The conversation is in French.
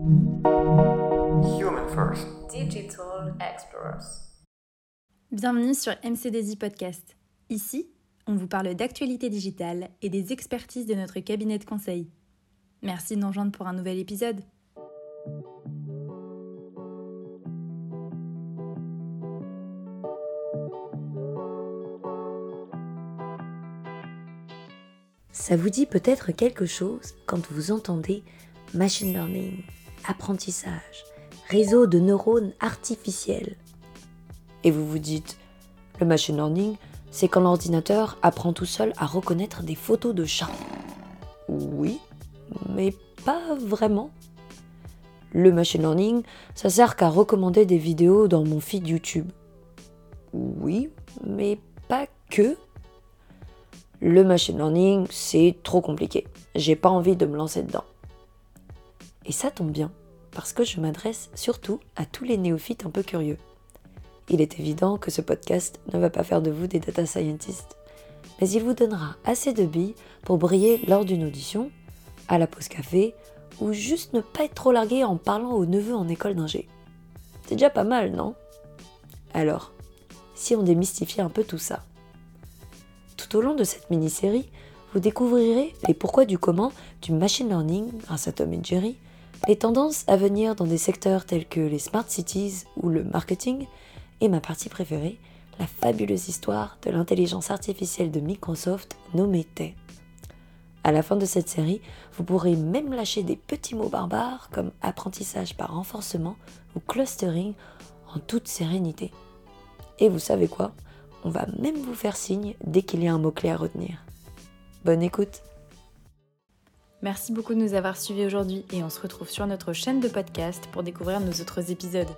Human First. Digital Explorers. Bienvenue sur MCDZ Podcast. Ici, on vous parle d'actualité digitale et des expertises de notre cabinet de conseil. Merci de nous rejoindre pour un nouvel épisode. Ça vous dit peut-être quelque chose quand vous entendez machine learning, apprentissage, réseau de neurones artificiels. Et vous vous dites, le machine learning, c'est quand l'ordinateur apprend tout seul à reconnaître des photos de chats. Oui, mais pas vraiment. Le machine learning, ça sert qu'à recommander des vidéos dans mon feed YouTube. Oui, mais pas que. Le machine learning, c'est trop compliqué. J'ai pas envie de me lancer dedans. Et ça tombe bien, parce que je m'adresse surtout à tous les néophytes un peu curieux. Il est évident que ce podcast ne va pas faire de vous des data scientists, mais il vous donnera assez de billes pour briller lors d'une audition, à la pause café, ou juste ne pas être trop largué en parlant aux neveux en école d'ingé. C'est déjà pas mal, non? Alors, si on démystifiait un peu tout ça tout au long de cette mini-série, vous découvrirez les pourquoi du comment du machine learning grâce à Tom et Jerry, les tendances à venir dans des secteurs tels que les smart cities ou le marketing, et ma partie préférée, la fabuleuse histoire de l'intelligence artificielle de Microsoft nommée Tay. À la fin de cette série, vous pourrez même lâcher des petits mots barbares comme apprentissage par renforcement ou clustering en toute sérénité. Et vous savez quoi? On va même vous faire signe dès qu'il y a un mot-clé à retenir. Bonne écoute Merci beaucoup de nous avoir suivis aujourd'hui et on se retrouve sur notre chaîne de podcast pour découvrir nos autres épisodes.